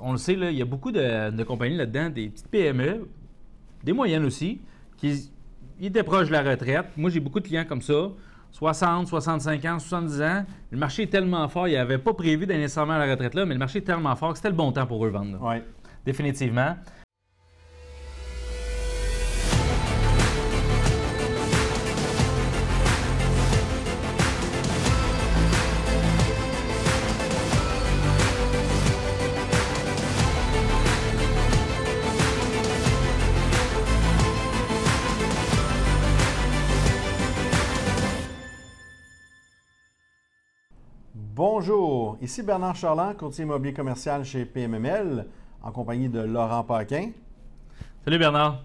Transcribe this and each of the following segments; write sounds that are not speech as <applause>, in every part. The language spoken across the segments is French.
On le sait, là, il y a beaucoup de, de compagnies là-dedans, des petites PME, des moyennes aussi, qui ils étaient proches de la retraite. Moi, j'ai beaucoup de clients comme ça, 60, 65 ans, 70 ans. Le marché est tellement fort, ils n'avaient pas prévu d'aller nécessairement à la retraite là, mais le marché est tellement fort que c'était le bon temps pour eux de vendre. Oui. Définitivement. Bonjour, ici Bernard Charland, courtier immobilier commercial chez PMML, en compagnie de Laurent Paquin. Salut Bernard.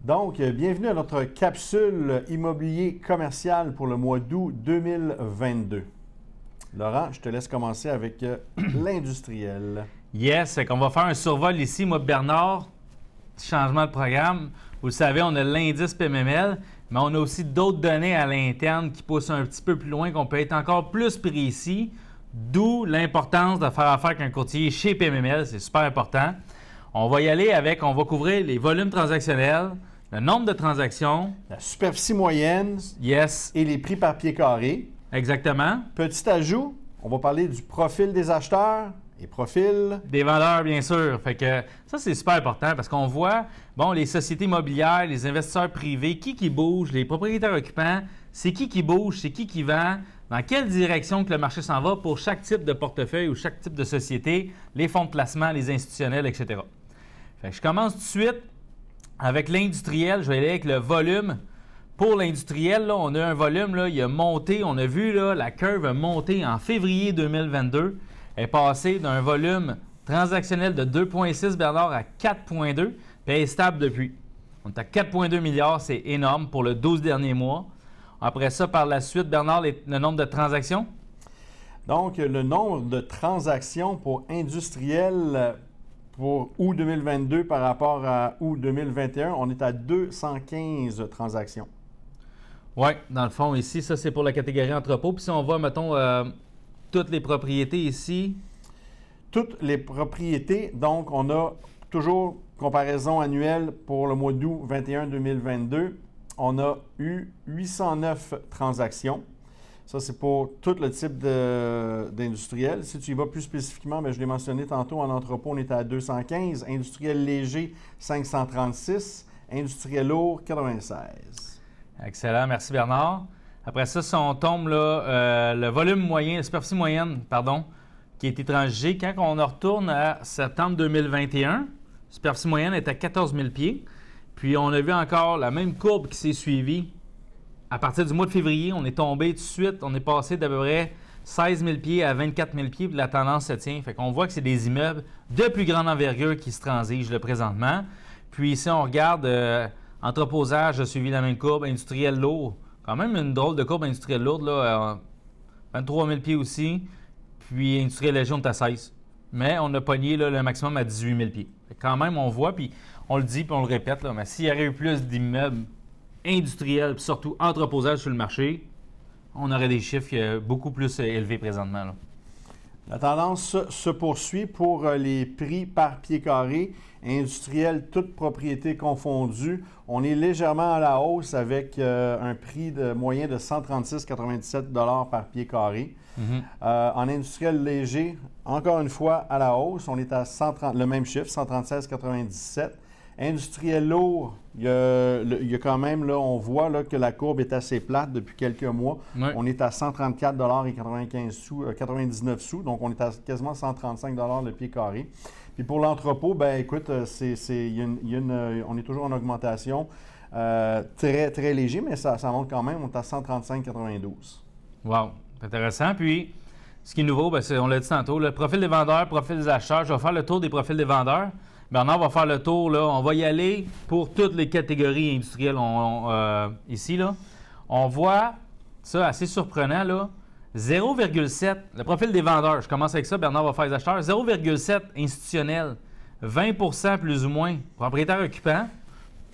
Donc, euh, bienvenue à notre capsule immobilier commercial pour le mois d'août 2022. Laurent, je te laisse commencer avec euh, <clears throat> l'industriel. Yes, qu'on va faire un survol ici, moi Bernard. Petit changement de programme. Vous le savez, on a l'indice PMML, mais on a aussi d'autres données à l'interne qui poussent un petit peu plus loin, qu'on peut être encore plus précis. D'où l'importance de faire affaire avec un courtier chez PMML, c'est super important. On va y aller avec, on va couvrir les volumes transactionnels, le nombre de transactions. La superficie moyenne Yes, et les prix par pied carré. exactement. Petit ajout, on va parler du profil des acheteurs et profil. Des vendeurs, bien sûr. Fait que ça, c'est super important parce qu'on voit, bon, les sociétés immobilières, les investisseurs privés, qui qui bouge, les propriétaires occupants, c'est qui qui bouge, c'est qui qui vend, dans quelle direction que le marché s'en va pour chaque type de portefeuille ou chaque type de société, les fonds de placement, les institutionnels, etc. Fait que je commence tout de suite avec l'industriel. Je vais aller avec le volume. Pour l'industriel, on a un volume, là, il a monté, on a vu là, la curve a monté en février 2022. Est passée d'un volume transactionnel de 2,6 Bernard à 4,2, puis elle est stable depuis. On est à 4,2 milliards, c'est énorme pour le 12 derniers mois. Après ça, par la suite, Bernard, les- le nombre de transactions? Donc, le nombre de transactions pour industriel euh, pour août 2022 par rapport à août 2021, on est à 215 transactions. Oui, dans le fond, ici, ça c'est pour la catégorie entrepôt. Puis si on voit, mettons, euh, toutes les propriétés ici, Toutes les propriétés, donc on a toujours comparaison annuelle pour le mois d'août 21-2022, on a eu 809 transactions. Ça, c'est pour tout le type d'industriel. Si tu y vas plus spécifiquement, ben, je l'ai mentionné tantôt, en entrepôt, on était à 215. Industriel léger, 536. Industriel lourd, 96. Excellent, merci Bernard. Après ça, si on tombe là, euh, le volume moyen, la superficie moyenne, pardon, qui est étranger, quand on retourne à septembre 2021, la superficie moyenne est à 14 000 pieds. Puis on a vu encore la même courbe qui s'est suivie. À partir du mois de février, on est tombé tout de suite, on est passé d'à peu près 16 000 pieds à 24 000 pieds, puis la tendance se tient. Fait qu'on voit que c'est des immeubles de plus grande envergure qui se transigent là, présentement. Puis ici, on regarde euh, entreposage a suivi la même courbe, industriel lourd. Quand même une drôle de courbe industrielle lourde, là, euh, 23 000 pieds aussi. Puis industriel léger, on est à 16. Mais on a pogné là, le maximum à 18 000 pieds. Quand même, on voit, puis on le dit, puis on le répète, là, mais s'il y aurait eu plus d'immeubles industriels, puis surtout entreposage sur le marché, on aurait des chiffres euh, beaucoup plus euh, élevés présentement. La tendance se- poursuit pour euh, les prix par pied carré. Industriel, toute propriété confondue. On est légèrement à la hausse avec euh, un prix de, moyen de 136,97 par pied carré. Mhm. Euh, en industriel léger, encore une fois à la hausse, on est à 130, le même chiffre, 136,97. Industriel lourd, il y, a, le- il y a quand même, là, on voit là, que la courbe est assez plate depuis quelques mois. On est à 134,95 sous, euh, 99 sous, donc on est à quasiment 135 le pied carré. Puis pour l'entrepôt, ben écoute, c'est, on est toujours en augmentation, euh, très, très léger, mais ça, ça monte quand même, on est à 135,92. Wow, intéressant. Puis, ce qui est nouveau, ben, on l'a dit tantôt, le profil des vendeurs, profil des acheteurs. Je vais faire le tour des profils des vendeurs. Bernard va faire le tour, là. On va y aller pour toutes les catégories industrielles euh, ici, là. On voit ça assez surprenant, là. 0,7, le profil des vendeurs. Je commence avec ça, Bernard va faire les acheteurs. 0,7 institutionnel, 20% plus ou moins propriétaire occupant.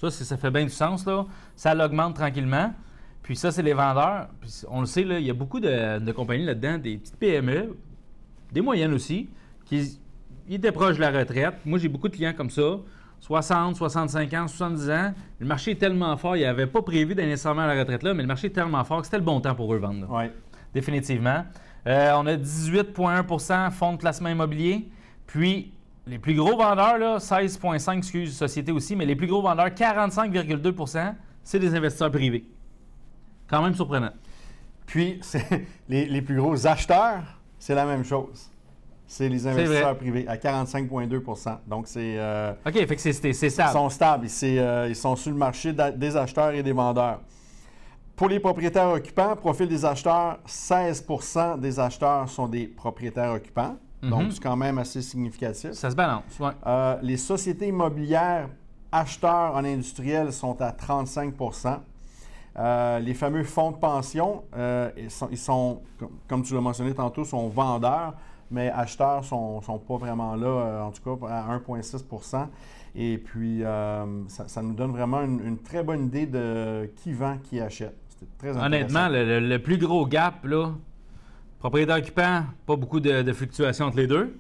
Ça, ça fait bien du sens, là. Ça l'augmente tranquillement. Puis ça, c'est les vendeurs. Puis on le sait, là, il y a beaucoup de, compagnies là-dedans, des petites PME, des moyennes aussi, qui il était proche de la retraite. Moi, j'ai beaucoup de clients comme ça. 60, 65 ans, 70 ans. Le marché est tellement fort, ils n'avaient pas prévu d'aller nécessairement à la retraite là, mais le marché est tellement fort que c'était le bon temps pour eux vendre. Définitivement. Euh, on a 18,1% fonds de placement immobilier. Puis, les plus gros vendeurs, là, 16,5 excuse, société aussi, mais les plus gros vendeurs, 45,2% c'est des investisseurs privés. Quand même surprenant. Puis, <laughs> c'est- les, les plus gros acheteurs, c'est la même chose. C'est les investisseurs privés à 45,2% Donc, c'est. euh, OK, fait que c'est- c'est Ils stable. sont stables. C'est, euh, ils sont sur le marché des acheteurs et des vendeurs. Pour les propriétaires occupants, profil des acheteurs, 16% des acheteurs sont des propriétaires occupants. Donc, Mhm. c'est quand même assez significatif. Ça se balance, ouais. Euh, les sociétés immobilières acheteurs en industriel sont à 35% Euh, les fameux fonds de pension, euh, ils sont, ils sont, comme- tu l'as mentionné tantôt, sont vendeurs, mais acheteurs ne sont, sont pas vraiment là, euh, en tout cas à 1,6% Et puis, ça, ça nous donne vraiment une, une très bonne idée de qui vend, qui achète. C'était très intéressant. Honnêtement, le, plus gros gap, là, propriétaire occupant, pas beaucoup de, de fluctuations entre les deux.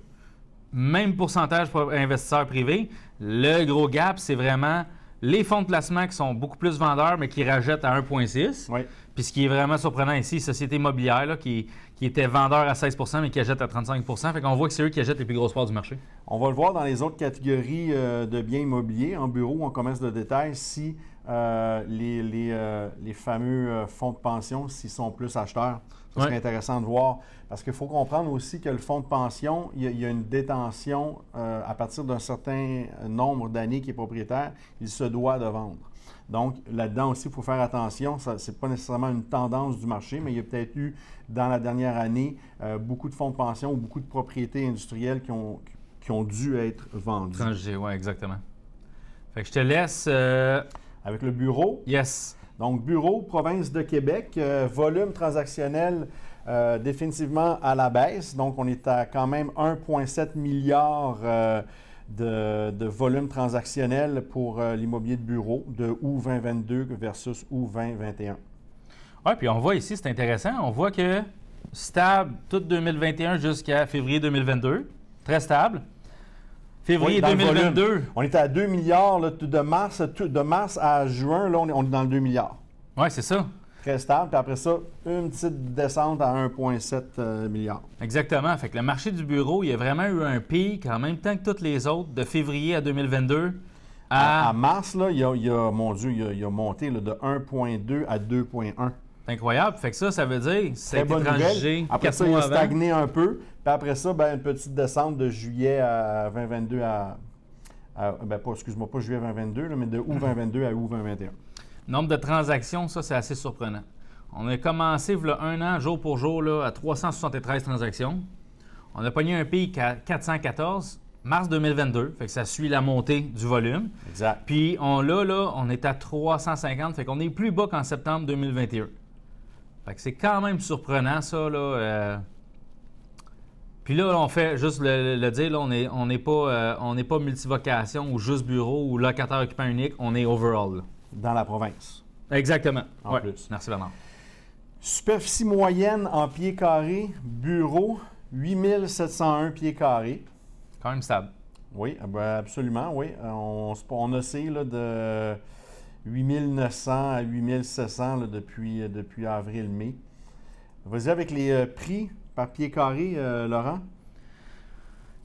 Même pourcentage pour investisseurs privés. Le gros gap, c'est vraiment les fonds de placement qui sont beaucoup plus vendeurs, mais qui rachètent à 1,6. Oui. Puis ce qui est vraiment surprenant ici, Société immobilière, là, qui, qui était vendeur à 16% mais qui achète à 35% Fait qu'on voit que c'est eux qui achètent les plus grosses parts du marché. On va le voir dans les autres catégories euh, de biens immobiliers, en bureau ou en commerce de détail, si euh, les, les, euh, les fameux euh, fonds de pension, s'ils sont plus acheteurs. Ça serait Ouais. intéressant de voir. Parce qu'il faut comprendre aussi que le fonds de pension, il y a, il y a une détention euh, à partir d'un certain nombre d'années qui est propriétaire, il se doit de vendre. Donc, là-dedans aussi, il faut faire attention. Ce n'est pas nécessairement une tendance du marché, mais il y a peut-être eu, dans la dernière année, euh, beaucoup de fonds de pension ou beaucoup de propriétés industrielles qui ont, qui ont dû être vendues. Ouais, exactement. Fait que je te laisse. euh, Avec le bureau, yes. donc bureau, province de Québec, euh, volume transactionnel euh, définitivement à la baisse. Donc, on est à quand même 1,7 milliard euh, de, de volume transactionnel pour l'immobilier de bureau de août 2022 versus août 2021. Oui, puis on voit ici, c'est intéressant. On voit que stable tout 2021 jusqu'à février 2022. Très stable. Février Oui, dans le 2022. On était à 2 milliards là, de, mars, tout- de mars à juin, là, on est, on est dans le 2 milliards. Oui, c'est ça. Très stable. Puis après ça, une petite descente à 1,7 euh, milliard. Exactement. Fait que le marché du bureau, il y a vraiment eu un pic en même temps que toutes les autres de février à 2022 À, à. à mars, là, il, a, il a- mon Dieu, il a, il a monté là, de 1,2 à 2,1. C'est incroyable. Fait que ça, ça veut dire Très été bonne nouvelle. Après ça, il a stagné un peu. Puis après ça, ben, une petite descente de juillet à 2022 à. à- ben, pas, excuse-moi, pas juillet 2022, là, mais de août 2022 à août 2021. Nombre de transactions, ça, c'est assez surprenant. On a commencé, il y a un an, jour pour jour, là, à 373 transactions. On a pogné un pic à 414, mars 2022. Fait que ça suit la montée du volume. Exact. Puis on là, là, on est à 350, fait qu'on est plus bas qu'en septembre 2021. Fait que c'est quand même surprenant, ça, là. euh. Puis là, on fait, juste le, le dire, là, on n'est on n'est pas, euh, on pas multivocation ou juste bureau ou locataire occupant unique, on est overall. là. Dans la province. Exactement. En Ouais. plus. Merci Bernard. Superficie moyenne en pieds carrés, bureau, 8701 pieds carrés. Quand même stable. Oui, ah ben, absolument, oui. Euh, On, on oscille là, de 8900 à 8700 là, depuis, euh, depuis avril-mai. Vas-y avec les euh, prix par pied carré, euh, Laurent.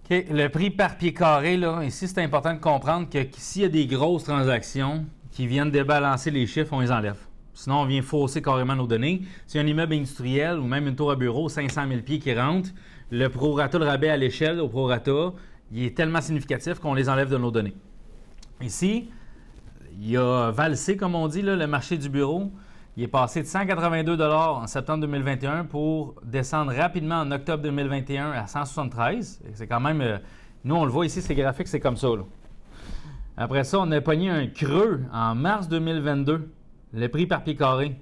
OK. Le prix par pied carré, là, ici, c'est important de comprendre que s'il y a des grosses transactions qui viennent débalancer les chiffres, on les enlève. Sinon, on vient fausser carrément nos données. Si un immeuble industriel ou même une tour à bureau, 500 000 pieds qui rentre, le prorata, le rabais à l'échelle au prorata, il est tellement significatif qu'on les enlève de nos données. Ici, il a valsé, comme on dit, le marché du bureau. Il est passé de 182 en septembre 2021 pour descendre rapidement en octobre 2021 à 173. Et C'est quand même. euh, nous, on le voit ici, ces graphiques, c'est comme ça. Après ça, on a pogné un creux en mars 2022. Le prix par pied carré.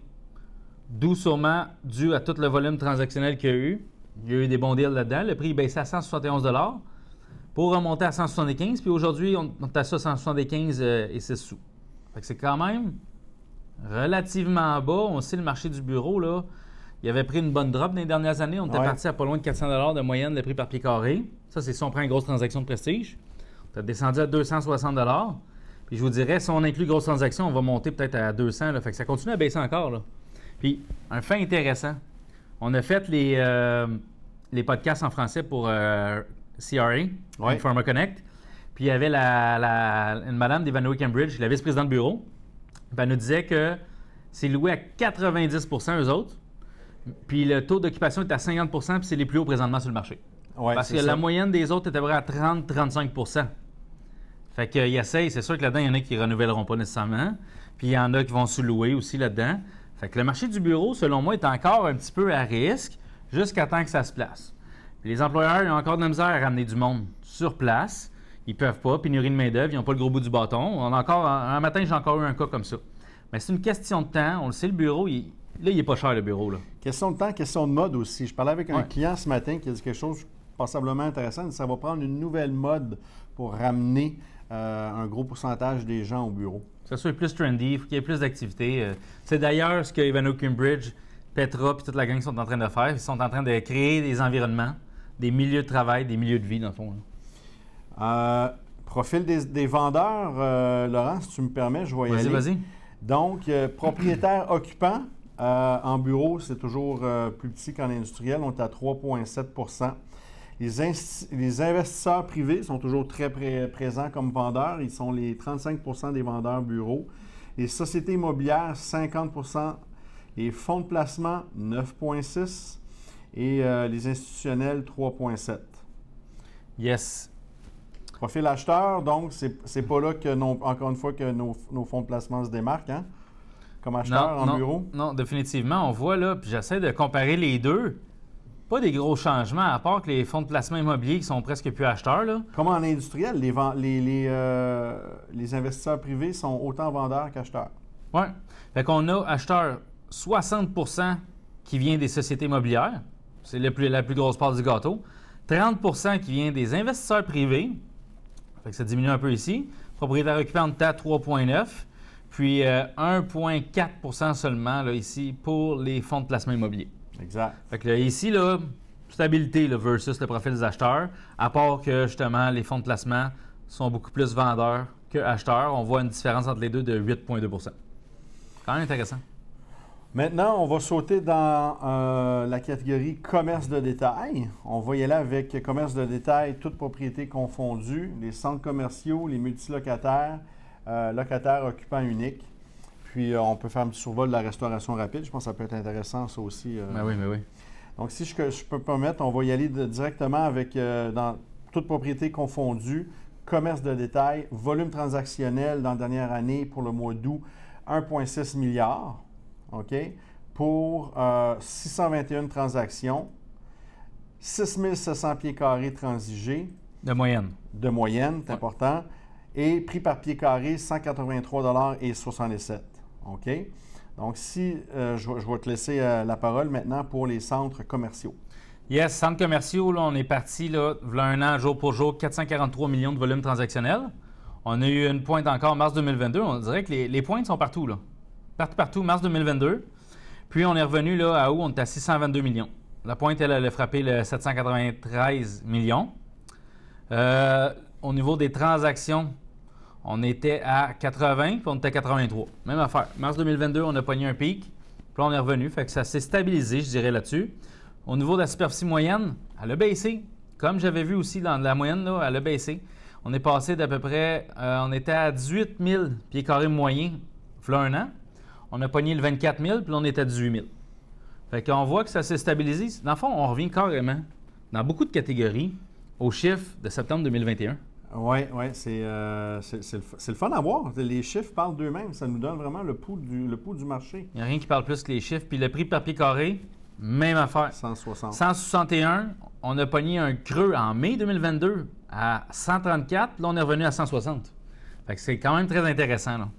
D'où sûrement dû à tout le volume transactionnel qu'il y a eu. Il y a eu des bons deals là-dedans. Le prix est baissé à 171 pour remonter à 175. Puis aujourd'hui, on est à ça 175 euh, et 6 sous. Fait que c'est quand même relativement bas. On sait le marché du bureau, là, il avait pris une bonne drop dans les dernières années. On était Ouais. parti à pas loin de 400 de moyenne de prix par pied carré. Ça, c'est si on prend une grosse transaction de prestige. On est descendu à 260 Puis je vous dirais, si on inclut grosse transaction, on va monter peut-être à 200. Là. Fait que ça continue à baisser encore. Là. Puis, un fait intéressant, on a fait les, euh, les podcasts en français pour euh, CRA, Ouais. Pharma Connect. Puis il y avait la, la- une madame d'Ivanhoe Cambridge, la vice-présidente du bureau. Puis elle nous disait que c'est loué à 90% eux autres. Puis le taux d'occupation est à 50% puis c'est les plus hauts présentement sur le marché. Ouais, Parce que ça. la moyenne des autres était à 30-35% Fait qu'ils essayent. C'est sûr que là-dedans, il y en a qui ne renouvelleront pas nécessairement. Puis il y en a qui vont sous-louer aussi là-dedans. Fait que le marché du bureau, selon moi, est encore un petit peu à risque jusqu'à temps que ça se place. Puis les employeurs ils ont encore de la misère à ramener du monde sur place. Ils peuvent pas, pénurie de main-d'œuvre, ils n'ont pas le gros bout du bâton. On a encore, un matin, j'ai encore eu un cas comme ça. Mais c'est une question de temps. On le sait, le bureau, il- là, il n'est pas cher, le bureau. Là. Question de temps, question de mode aussi. Je parlais avec un Ouais. client ce matin qui a dit quelque chose passablement intéressant. Ça va prendre une nouvelle mode pour ramener euh, un gros pourcentage des gens au bureau. Ça soit plus trendy, il faut qu'il y ait plus d'activités. Euh, C'est d'ailleurs ce que Ivano Cambridge, Petra et toute la gang sont en train de faire. Ils sont en train de créer des environnements, des milieux de travail, des milieux de vie, dans le fond. là. Euh, profil des, des vendeurs, euh, Laurent, si tu me permets, je vais y Vas-y, aller. vas-y. Donc, euh, propriétaire <clears throat> occupant euh, en bureau, c'est toujours euh, plus petit qu'en industriel. On est à 3,7 les, les investisseurs privés sont toujours très pré- présents comme vendeurs. Ils sont les 35 des vendeurs bureaux. Les sociétés immobilières, 50 Les fonds de placement, 9,6 Et les institutionnels, 3,7% Yes. Profil acheteur, donc, c'est pas là que, non- encore une fois, que nos, nos fonds de placement se démarquent, hein? Comme acheteur en non, bureau. non, définitivement. On voit là, puis j'essaie de comparer les deux. Pas des gros changements, à part que les fonds de placement immobilier qui sont presque plus acheteurs. Là. Comme en industriel, les, les, les, euh, les investisseurs privés sont autant vendeurs qu'acheteurs. Ouais. Fait qu'on a acheteurs 60% qui vient des sociétés immobilières. C'est la plus grosse part du gâteau. 30% qui vient des investisseurs privés. Fait que ça diminue un peu ici. Propriétaire occupant, on à 3,9. Puis euh, 1,4% seulement là, ici pour les fonds de placement immobilier. Exact. Fait que là, ici, là, stabilité là, versus le profil des acheteurs, à part que justement les fonds de placement sont beaucoup plus vendeurs que acheteurs. On voit une différence entre les deux de 8,2% Quand même intéressant. Maintenant, on va sauter dans euh, la catégorie commerce de détail. On va y aller avec commerce de détail, toutes propriétés confondues, les centres commerciaux, les multilocataires, euh, locataires occupants uniques. Puis, euh, on peut faire un petit survol de la restauration rapide. Je pense que ça peut être intéressant, ça aussi. Ben oui, mais oui. Donc, si je, je peux me permettre, on va y aller de- directement avec, dans toute propriété confondue, commerce de détail, volume transactionnel dans la dernière année pour le mois d'août, 1,6 milliard, OK, pour euh, 621 transactions, 6700 pieds carrés transigés De moyenne. de moyenne, c'est Ouais. important, et prix par pied carré, 183,67 OK? Donc, si euh, je, vais- je vais te laisser euh, la parole maintenant pour les centres commerciaux. Yes, centres commerciaux, là, on est parti, là, v'là un an, jour pour jour, 443 millions de volume transactionnel. On a eu une pointe encore en mars 2022. On dirait que les, les pointes sont partout, là. Partout, partout, mars 2022. Puis on est revenu, là, à où? On est à 622 millions. La pointe, elle, elle a frappé le 793 millions. Euh, au niveau des transactions, on était à 80, puis on était à 83. Même affaire. Mars 2022, on a pogné un pic, puis on est revenu. Fait que ça s'est stabilisé, je dirais, là-dessus. Au niveau de la superficie moyenne, elle a baissé. Comme j'avais vu aussi dans la moyenne, là, elle a baissé. On est passé d'à peu près, euh, on était à 18 000 pieds carrés moyens, un an. On a pogné le 24 000, puis là, on est à 18 000. Fait qu'on voit que ça s'est stabilisé. Dans le fond, on revient carrément, dans beaucoup de catégories, au chiffre de septembre 2021. Oui, oui, c'est euh, c'est- c'est le, f- c'est le fun à voir. Les chiffres parlent d'eux-mêmes. Ça nous donne vraiment le pouls du, le pouls du marché. Il n'y a rien qui parle plus que les chiffres. Puis le prix par pied carré, même affaire. 160. 161, on a pogné un creux en mai 2022 à 134, puis là, on est revenu à 160. Fait que c'est quand même très intéressant. Là.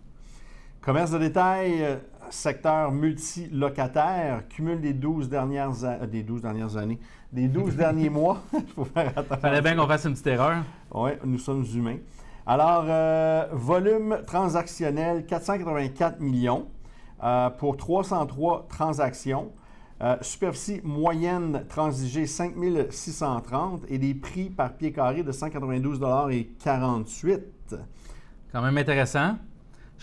Commerce de détail, euh, secteur multilocataire, cumule des 12 dernières, euh, des 12 dernières années, des 12 <laughs> derniers mois. Il <laughs> faut faire attention. Fallait bien qu'on fasse une petite erreur. Oui, nous sommes humains. Alors, euh, volume transactionnel, 484 millions euh, pour 303 transactions. Euh, superficie moyenne transigée 5630 et des prix par pied carré de 192 et 48. Quand même intéressant.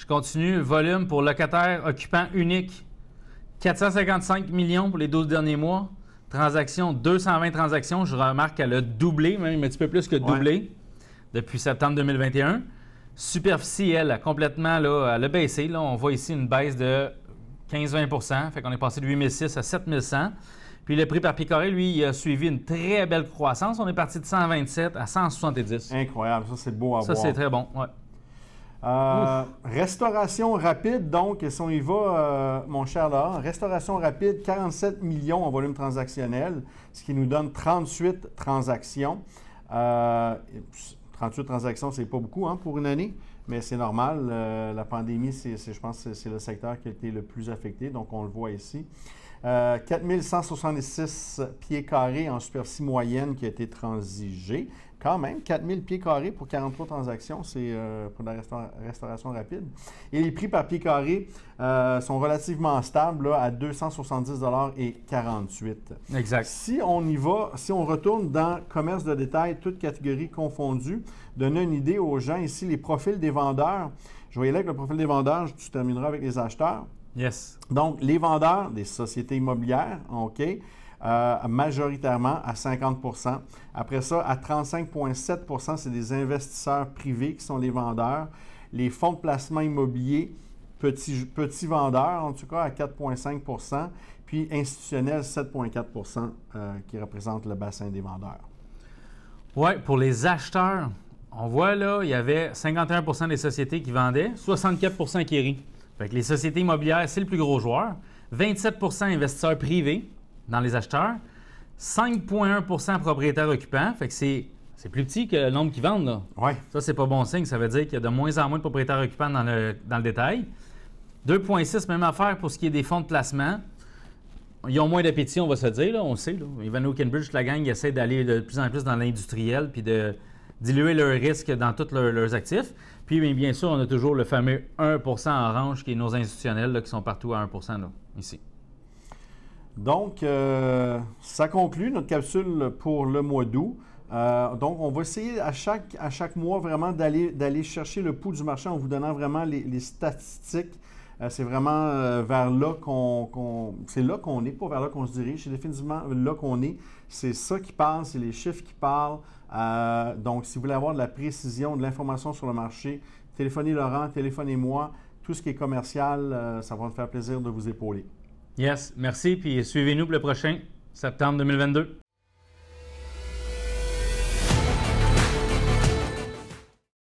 Je continue. Volume pour locataire occupant unique. 455 millions pour les 12 derniers mois. Transactions, 220 transactions. Je remarque qu'elle a doublé, même un petit peu plus que doublé depuis septembre 2021. Superficie, elle, a complètement là, elle a baissé. Là, on voit ici une baisse de 15-20 Fait qu'on est passé de 8006 à 7100. Puis le prix par pied carré, lui, il a suivi une très belle croissance. On est parti de 127 à 170. Incroyable, ça c'est beau à ça, voir. Ça c'est très bon, ouais. Euh, restauration rapide, donc, si on y va, euh, mon cher Laurent, restauration rapide, 47 millions en volume transactionnel, ce qui nous donne 38 transactions. 38 euh, transactions, c'est pas beaucoup hein, pour une année, mais c'est normal. la pandémie, c'est, je pense c'est le secteur qui a été le plus affecté, donc on le voit ici. 4166 pieds carrés en superficie moyenne qui a été transigé. Quand même, 4000 pieds carrés pour 43 transactions, c'est euh, pour la restauration rapide. Et les prix par pied carré euh, sont relativement stables à 270 et 48. Exact. Si on y va, si on retourne dans commerce de détail, toutes catégories confondues, donner une idée aux gens ici, les profils des vendeurs. Je voyais là que le profil des vendeurs, tu termineras avec les acheteurs. Yes. Donc, les vendeurs des sociétés immobilières, OK, euh, majoritairement à 50% Après ça, à 35,7% c'est des investisseurs privés qui sont les vendeurs. Les fonds de placement immobilier, petits, vendeurs, en tout cas, à 4,5% puis institutionnels, 7,4% euh, qui représentent le bassin des vendeurs. Oui, pour les acheteurs, on voit là, il y avait 51% des sociétés qui vendaient, 64% qui rit. Fait que les sociétés immobilières, c'est le plus gros joueur. 27% investisseurs privés dans les acheteurs. 5,1% propriétaires occupants. Fait que c'est, plus petit que le nombre qui vendent. Là. Ouais. Ça, c'est pas bon signe. Ça veut dire qu'il y a de moins en moins de propriétaires occupants dans le, dans le détail. 2,6, même affaire pour ce qui est des fonds de placement. Ils ont moins d'appétit, on va se dire, là, on le sait. Là. Ivan Cambridge, la gang, essaie d'aller de plus en plus dans l'industriel puis de diluer leurs risques dans tous leurs actifs. Puis, bien sûr, on a toujours le fameux 1 en range qui est nos institutionnels qui sont partout à 1% ici. Donc, euh, ça conclut notre capsule pour le mois d'août. Euh, donc, on va essayer à chaque, à chaque mois vraiment d'aller chercher le pouls du marché en vous donnant vraiment les, statistiques. Euh, c'est vraiment vers là qu'on c'est là qu'on est, pas vers là qu'on se dirige. C'est définitivement là qu'on est. C'est ça qui parle, c'est les chiffres qui parlent. Donc, si vous voulez avoir de la précision, de l'information sur le marché, téléphonez Laurent, téléphonez-moi. Tout ce qui est commercial, ça va me faire plaisir de vous épauler. Yes, merci. Puis suivez-nous pour le prochain septembre 2022.